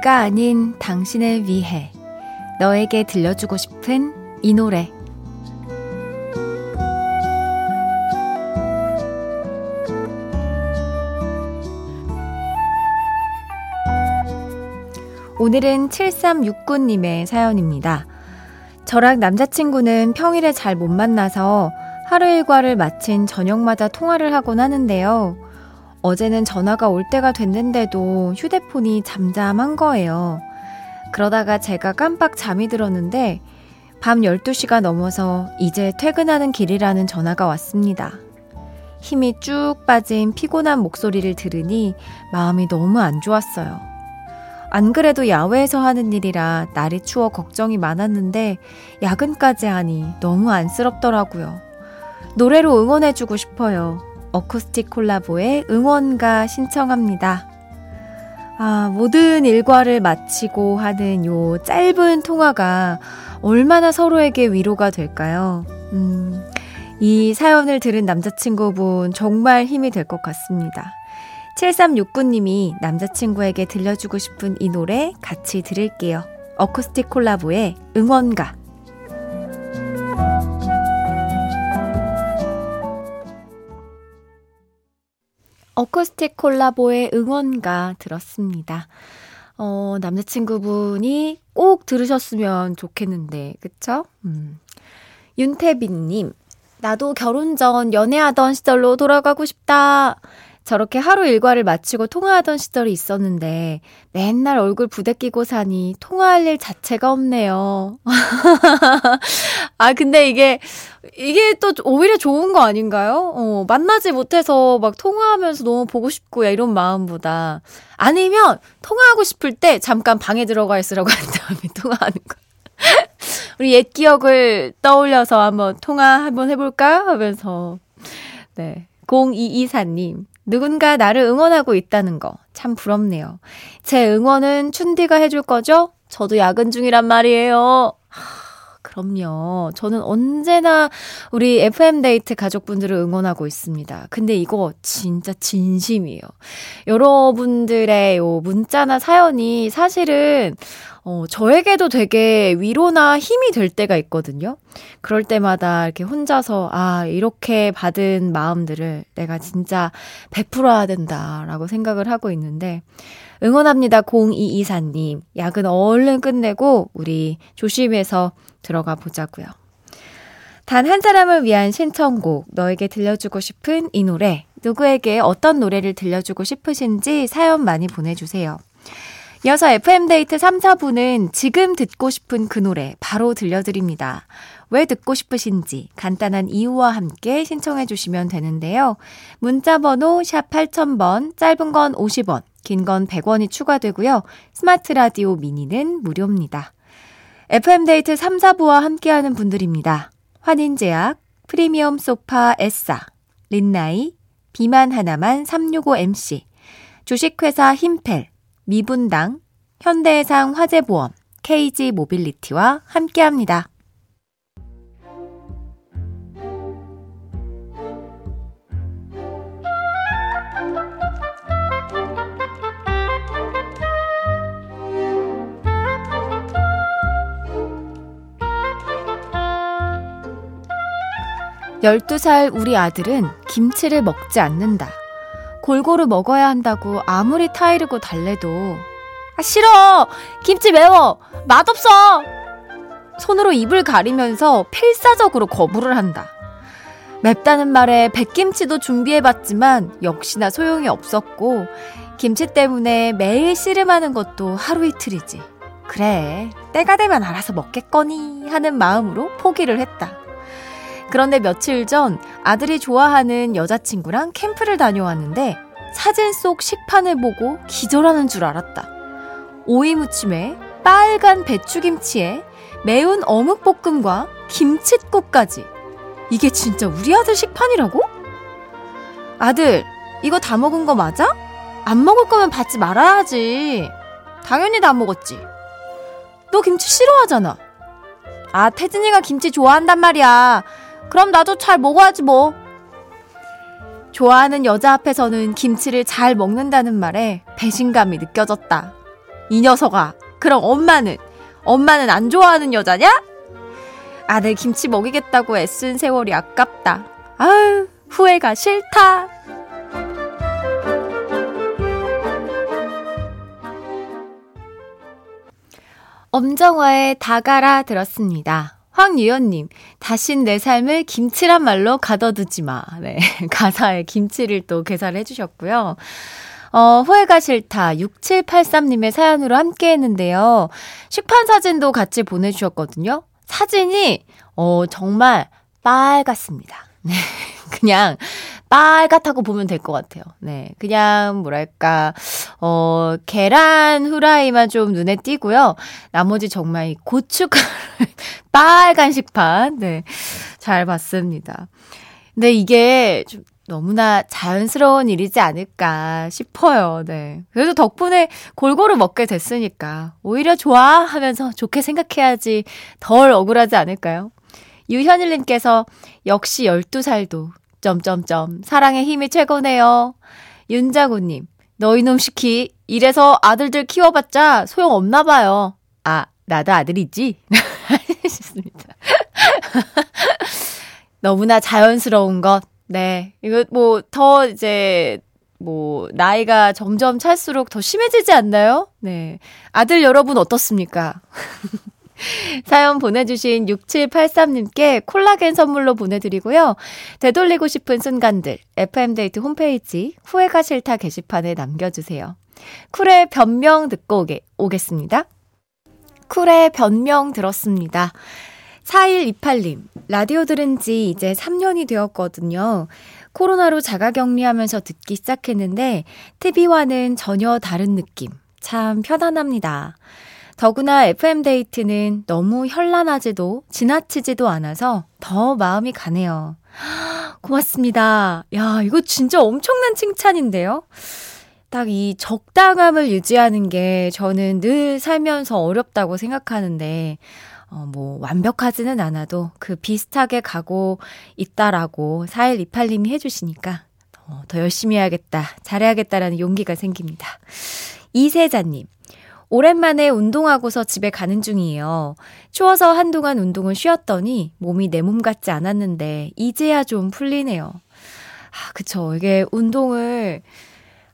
내가 아닌 당신을 위해 너에게 들려주고 싶은 이 노래 오늘은 7369님의 사연입니다. 저랑 남자친구는 평일에 잘 못 만나서 하루 일과를 마친 저녁마다 통화를 하곤 하는데요. 어제는 전화가 올 때가 됐는데도 휴대폰이 잠잠한 거예요. 그러다가 제가 깜빡 잠이 들었는데 밤 12시가 넘어서 이제 퇴근하는 길이라는 전화가 왔습니다. 힘이 쭉 빠진 피곤한 목소리를 들으니 마음이 너무 안 좋았어요. 안 그래도 야외에서 하는 일이라 날이 추워 걱정이 많았는데 야근까지 하니 너무 안쓰럽더라고요. 노래로 응원해주고 싶어요. 어쿠스틱 콜라보의 응원가 신청합니다. 아, 모든 일과를 마치고 하는 요 짧은 통화가 얼마나 서로에게 위로가 될까요? 음, 이 사연을 들은 남자친구분 정말 힘이 될 것 같습니다. 7369님이 남자친구에게 들려주고 싶은 이 노래 같이 들을게요. 어쿠스틱 콜라보의 응원가. 어쿠스틱 콜라보의 응원가 들었습니다. 어, 남자친구분이 꼭 들으셨으면 좋겠는데, 그쵸? 음. 윤태빈님, 나도 결혼 전 연애하던 시절로 돌아가고 싶다. 저렇게 하루 일과를 마치고 통화하던 시절이 있었는데 맨날 얼굴 부대끼고 사니 통화할 일 자체가 없네요. 아, 근데 이게, 이게 또 오히려 좋은 거 아닌가요? 어, 만나지 못해서 막 통화하면서 너무 보고 싶고, 야, 이런 마음보다. 아니면, 통화하고 싶을 때 잠깐 방에 들어가 있으라고 한 다음에 통화하는 거. 우리 옛 기억을 떠올려서 한번 통화 한번 해볼까? 하면서. 네. 0224님. 누군가 나를 응원하고 있다는 거 참 부럽네요. 제 응원은 춘디가 해줄 거죠? 저도 야근 중이란 말이에요. 하, 그럼요. 저는 언제나 우리 FM데이트 가족분들을 응원하고 있습니다. 근데 이거 진짜 진심이에요. 여러분들의 요 문자나 사연이 사실은 어, 저에게도 되게 위로나 힘이 될 때가 있거든요. 그럴 때마다 이렇게 혼자서, 아, 이렇게 받은 마음들을 내가 진짜 베풀어야 된다라고 생각을 하고 있는데, 응원합니다. 0224님. 야근 얼른 끝내고, 우리 조심해서 들어가 보자고요. 단 한 사람을 위한 신청곡, 너에게 들려주고 싶은 이 노래, 누구에게 어떤 노래를 들려주고 싶으신지 사연 많이 보내주세요. 이어서 FM데이트 3, 4부는 지금 듣고 싶은 그 노래 바로 들려드립니다. 왜 듣고 싶으신지 간단한 이유와 함께 신청해 주시면 되는데요. 문자 번호 샵 8000번, 짧은 건 50원, 긴 건 100원이 추가되고요. 스마트 라디오 미니는 무료입니다. FM데이트 3, 4부와 함께하는 분들입니다. 환인제약, 프리미엄 소파 에싸, 린나이, 비만 하나만 365MC, 주식회사 힘펠, 미분당, 현대해상 화재보험, KG 모빌리티와 함께합니다. 12살 우리 아들은 김치를 먹지 않는다. 골고루 먹어야 한다고 아무리 타이르고 달래도 아 싫어 김치 매워 맛없어 손으로 입을 가리면서 필사적으로 거부를 한다. 맵다는 말에 백김치도 준비해봤지만 역시나 소용이 없었고 김치 때문에 매일 씨름하는 것도 하루 이틀이지. 그래 때가 되면 알아서 먹겠거니 하는 마음으로 포기를 했다. 그런데 며칠 전 아들이 좋아하는 여자친구랑 캠프를 다녀왔는데 사진 속 식판을 보고 기절하는 줄 알았다. 오이 무침에 빨간 배추김치에 매운 어묵볶음과 김칫국까지. 이게 진짜 우리 아들 식판이라고? 아들, 이거 다 먹은 거 맞아? 안 먹을 거면 받지 말아야지. 당연히 다 먹었지. 너 김치 싫어하잖아. 아, 태진이가 김치 좋아한단 말이야. 그럼 나도 잘 먹어야지 뭐. 좋아하는 여자 앞에서는 김치를 잘 먹는다는 말에 배신감이 느껴졌다. 이 녀석아, 그럼 엄마는? 엄마는 안 좋아하는 여자냐? 아들 김치 먹이겠다고 애쓴 세월이 아깝다. 아유, 후회가 싫다. 엄정화의 다가라 들었습니다. 황유연님, 다신 내 삶을 김치란 말로 가둬두지 마. 네. 가사에 김치를 또 개사를 해주셨고요. 어, 후회가 싫다. 6783님의 사연으로 함께 했는데요. 식판 사진도 같이 보내주셨거든요. 사진이, 어, 정말 빨갛습니다. 네. 그냥 빨갛다고 보면 될 것 같아요. 네. 그냥 뭐랄까, 어, 계란 후라이만 좀 눈에 띄고요. 나머지 정말 고춧가루, 빨간 식판. 네. 잘 봤습니다. 근데 이게 좀 너무나 자연스러운 일이지 않을까 싶어요. 네. 그래도 덕분에 골고루 먹게 됐으니까 오히려 좋아 하면서 좋게 생각해야지 덜 억울하지 않을까요? 유현일님께서 역시 12살도 점점점 사랑의 힘이 최고네요. 윤자구님 너희놈 시키 이래서 아들들 키워봤자 소용 없나 봐요. 아 나도 아들이지. 하셨습니다. 너무나 자연스러운 것 네. 이거 뭐 더 이제 뭐 나이가 점점 찰수록 더 심해지지 않나요? 네. 아들 여러분 어떻습니까? 사연 보내주신 6783님께 콜라겐 선물로 보내드리고요. 되돌리고 싶은 순간들, FM데이트 홈페이지 후회가 싫다 게시판에 남겨주세요. 쿨의 변명 듣고 오게, 오겠습니다. 쿨의 변명 들었습니다. 4128님, 라디오 들은 지 이제 3년이 되었거든요. 코로나로 자가 격리하면서 듣기 시작했는데, TV와는 전혀 다른 느낌. 참 편안합니다. 더구나 FM데이트는 너무 현란하지도 지나치지도 않아서 더 마음이 가네요. 고맙습니다. 야, 이거 진짜 엄청난 칭찬인데요? 딱 이 적당함을 유지하는 게 저는 늘 살면서 어렵다고 생각하는데, 어, 뭐, 완벽하지는 않아도 그 비슷하게 가고 있다라고 4128님이 해주시니까 어, 더 열심히 해야겠다, 잘해야겠다라는 용기가 생깁니다. 이세자님. 오랜만에 운동하고서 집에 가는 중이에요. 추워서 한동안 운동을 쉬었더니 몸이 내 몸 같지 않았는데 이제야 좀 풀리네요. 아, 그쵸. 이게 운동을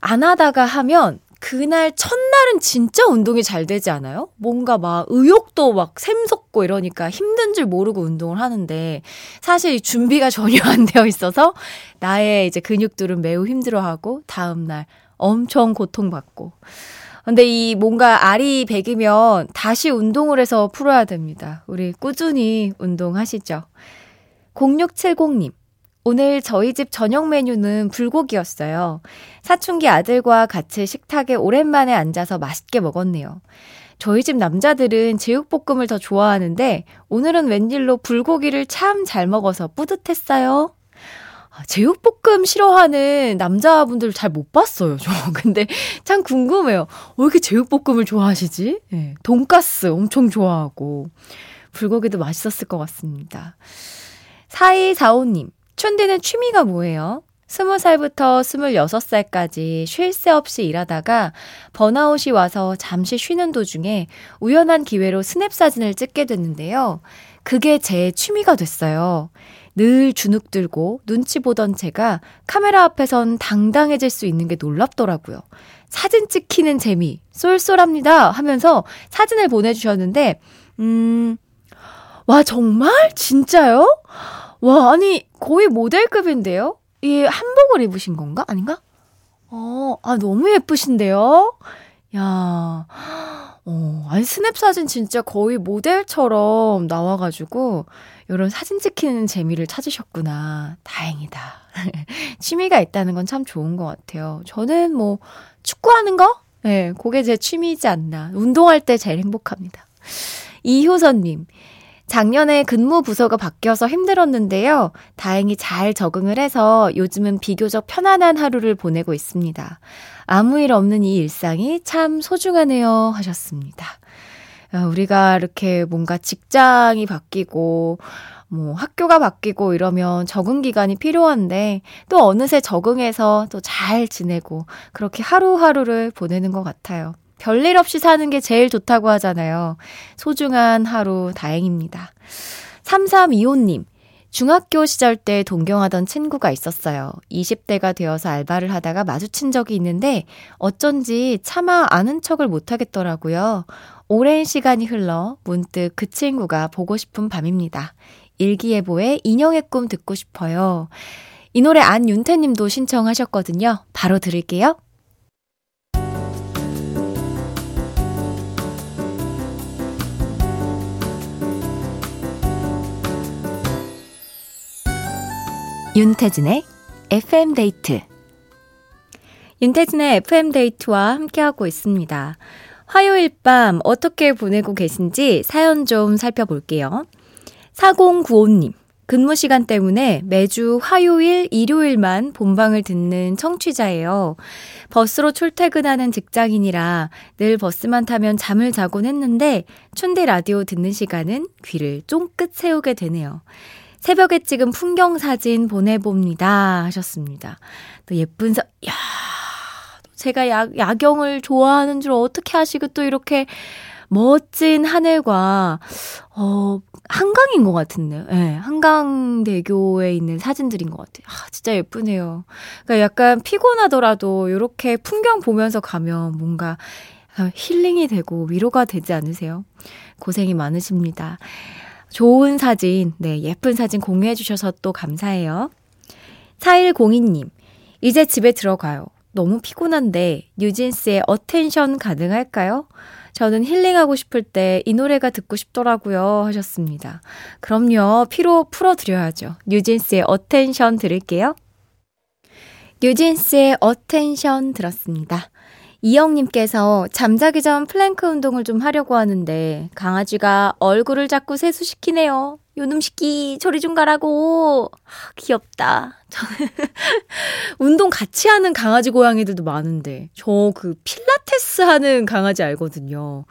안 하다가 하면 그날 첫날은 진짜 운동이 잘 되지 않아요? 뭔가 막 의욕도 막 샘솟고 이러니까 힘든 줄 모르고 운동을 하는데 사실 준비가 전혀 안 되어 있어서 나의 이제 근육들은 매우 힘들어하고 다음날 엄청 고통받고. 근데 이 뭔가 알이 배기면 다시 운동을 해서 풀어야 됩니다. 우리 꾸준히 운동하시죠. 0670님. 오늘 저희 집 저녁 메뉴는 불고기였어요. 사춘기 아들과 같이 식탁에 오랜만에 앉아서 맛있게 먹었네요. 저희 집 남자들은 제육볶음을 더 좋아하는데 오늘은 웬일로 불고기를 참 잘 먹어서 뿌듯했어요. 아, 제육볶음 싫어하는 남자분들 잘 못 봤어요, 저. 근데 참 궁금해요. 왜 이렇게 제육볶음을 좋아하시지? 네, 돈가스 엄청 좋아하고. 불고기도 맛있었을 것 같습니다. 4245님, 춘디는 취미가 뭐예요? 20살부터 26살까지 쉴 새 없이 일하다가 번아웃이 와서 잠시 쉬는 도중에 우연한 기회로 스냅 사진을 찍게 됐는데요. 그게 제 취미가 됐어요. 늘 주눅 들고 눈치 보던 제가 카메라 앞에선 당당해질 수 있는 게 놀랍더라고요. 사진 찍히는 재미, 쏠쏠합니다. 하면서 사진을 보내주셨는데, 음, 와, 정말? 진짜요? 와, 아니, 거의 모델급인데요? 이 한복을 입으신 건가? 아닌가? 어, 아, 너무 예쁘신데요? 야, 어, 아니, 스냅 사진 진짜 거의 모델처럼 나와가지고, 이런 사진 찍히는 재미를 찾으셨구나. 다행이다. 취미가 있다는 건 참 좋은 것 같아요. 저는 뭐, 축구하는 거? 예, 네, 그게 제 취미이지 않나. 운동할 때 제일 행복합니다. 이효선님, 작년에 근무 부서가 바뀌어서 힘들었는데요. 다행히 잘 적응을 해서 요즘은 비교적 편안한 하루를 보내고 있습니다. 아무 일 없는 이 일상이 참 소중하네요. 하셨습니다. 아, 우리가 이렇게 뭔가 직장이 바뀌고, 뭐 학교가 바뀌고 이러면 적응 기간이 필요한데 또 어느새 적응해서 또 잘 지내고 그렇게 하루하루를 보내는 것 같아요. 별일 없이 사는 게 제일 좋다고 하잖아요. 소중한 하루 다행입니다. 3325님, 중학교 시절 때 동경하던 친구가 있었어요. 20대가 되어서 알바를 하다가 마주친 적이 있는데 어쩐지 차마 아는 척을 못 하겠더라고요. 오랜 시간이 흘러 문득 그 친구가 보고 싶은 밤입니다. 일기예보의 인형의 꿈 듣고 싶어요. 이 노래 안윤태 님도 신청하셨거든요. 바로 들을게요. 윤태진의 FM데이트 윤태진의 FM데이트와 함께하고 있습니다. 화요일 밤 어떻게 보내고 계신지 사연 좀 살펴볼게요. 4095님, 근무 시간 때문에 매주 화요일, 일요일만 본방을 듣는 청취자예요. 버스로 출퇴근하는 직장인이라 늘 버스만 타면 잠을 자곤 했는데 춘대 라디오 듣는 시간은 귀를 쫑긋 세우게 되네요. 새벽에 찍은 풍경 사진 보내봅니다. 하셨습니다. 또 예쁜 사, 야 제가 야, 야경을 좋아하는 줄 어떻게 아시고 또 이렇게 멋진 하늘과, 어, 한강인 것 같은데요. 예, 네, 한강대교에 있는 사진들인 것 같아요. 아, 진짜 예쁘네요. 그러니까 약간 피곤하더라도 이렇게 풍경 보면서 가면 뭔가 힐링이 되고 위로가 되지 않으세요? 고생이 많으십니다. 좋은 사진, 네, 예쁜 사진 공유해 주셔서 또 감사해요. 4102님, 이제 집에 들어가요. 너무 피곤한데 뉴진스의 Attention 가능할까요? 저는 힐링하고 싶을 때 이 노래가 듣고 싶더라고요 하셨습니다. 그럼요. 피로 풀어드려야죠. 뉴진스의 Attention 들을게요. 뉴진스의 Attention 들었습니다. 이영님께서 잠자기 전 플랭크 운동을 좀 하려고 하는데 강아지가 얼굴을 자꾸 세수시키네요. 요놈 시끼 저리 좀 가라고. 아, 귀엽다. 저는 운동 같이 하는 강아지 고양이들도 많은데 저 그 필라테스 하는 강아지 알거든요.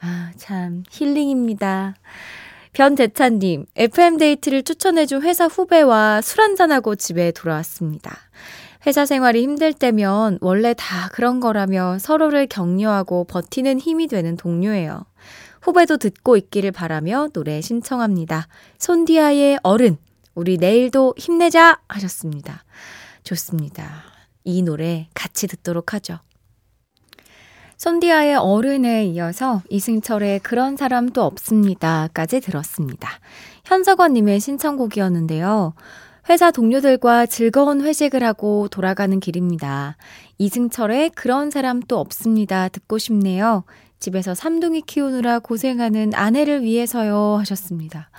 아, 참 힐링입니다. 변대찬님, FM데이트를 추천해준 회사 후배와 술 한잔하고 집에 돌아왔습니다. 회사 생활이 힘들 때면 원래 다 그런 거라며 서로를 격려하고 버티는 힘이 되는 동료예요. 후배도 듣고 있기를 바라며 노래 신청합니다. 손디아의 어른, 우리 내일도 힘내자 하셨습니다. 좋습니다. 이 노래 같이 듣도록 하죠. 손디아의 어른에 이어서 이승철의 그런 사람도 없습니다까지 들었습니다. 현석원님의 신청곡이었는데요. 회사 동료들과 즐거운 회식을 하고 돌아가는 길입니다. 이승철의 그런 사람 또 없습니다. 듣고 싶네요. 집에서 삼둥이 키우느라 고생하는 아내를 위해서요. 하셨습니다.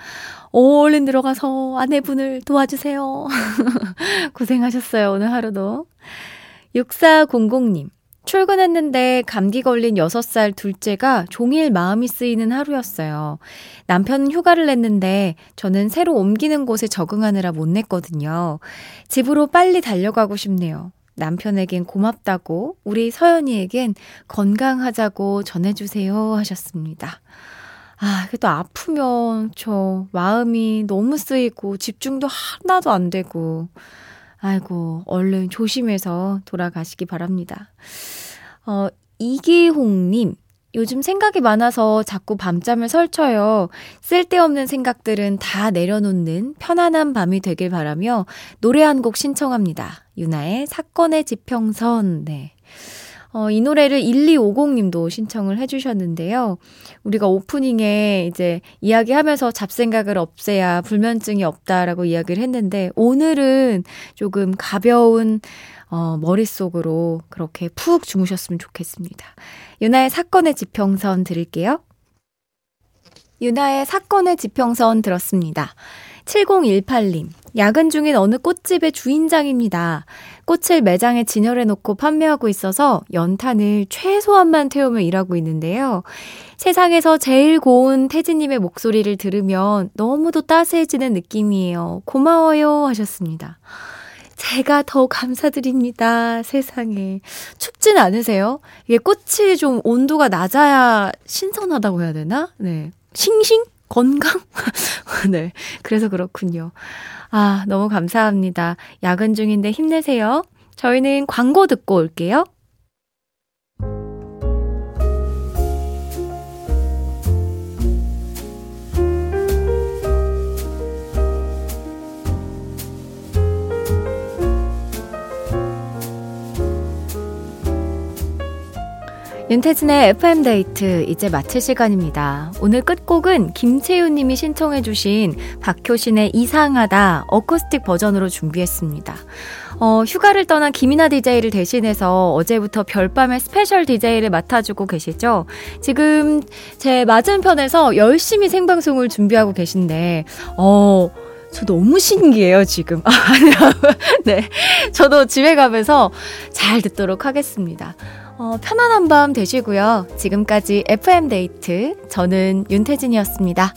오, 얼른 들어가서 아내분을 도와주세요. 고생하셨어요. 오늘 하루도. 6400님. 출근했는데 감기 걸린 6살 둘째가 종일 마음이 쓰이는 하루였어요. 남편은 휴가를 냈는데 저는 새로 옮기는 곳에 적응하느라 못 냈거든요. 집으로 빨리 달려가고 싶네요. 남편에겐 고맙다고, 우리 서연이에겐 건강하자고 전해주세요 하셨습니다. 아, 그래도 아프면 저 마음이 너무 쓰이고 집중도 하나도 안 되고, 아이고, 얼른 조심해서 돌아가시기 바랍니다. 어, 이기홍님, 요즘 생각이 많아서 자꾸 밤잠을 설쳐요. 쓸데없는 생각들은 다 내려놓는 편안한 밤이 되길 바라며 노래 한 곡 신청합니다. 유나의 사건의 지평선. 네. 어, 이 노래를 1250님도 신청을 해주셨는데요. 우리가 오프닝에 이제 이야기하면서 잡생각을 없애야 불면증이 없다라고 이야기를 했는데, 오늘은 조금 가벼운, 어, 머릿속으로 그렇게 푹 주무셨으면 좋겠습니다. 유나의 사건의 지평선 들을게요. 유나의 사건의 지평선 들었습니다. 7018님, 야근 중인 어느 꽃집의 주인장입니다. 꽃을 매장에 진열해 놓고 판매하고 있어서 연탄을 최소한만 태우며 일하고 있는데요. 세상에서 제일 고운 태진님의 목소리를 들으면 너무도 따스해지는 느낌이에요. 고마워요 하셨습니다. 제가 더 감사드립니다. 세상에. 춥진 않으세요? 이게 꽃이 좀 온도가 낮아야 신선하다고 해야 되나? 네. 싱싱? 건강? 네. 그래서 그렇군요. 아, 너무 감사합니다. 야근 중인데 힘내세요. 저희는 광고 듣고 올게요. 윤태진의 FM데이트 이제 마칠 시간입니다. 오늘 끝곡은 김채윤 님이 신청해주신 박효신의 이상하다 어쿠스틱 버전으로 준비했습니다. 어, 휴가를 떠난 김이나 DJ를 대신해서 어제부터 별밤의 스페셜 DJ를 맡아주고 계시죠? 지금 제 맞은편에서 열심히 생방송을 준비하고 계신데, 어, 저 너무 신기해요, 지금. 아, 네. 저도 집에 가면서 잘 듣도록 하겠습니다. 어, 편안한 밤 되시고요. 지금까지 FM데이트. 저는 윤태진이었습니다.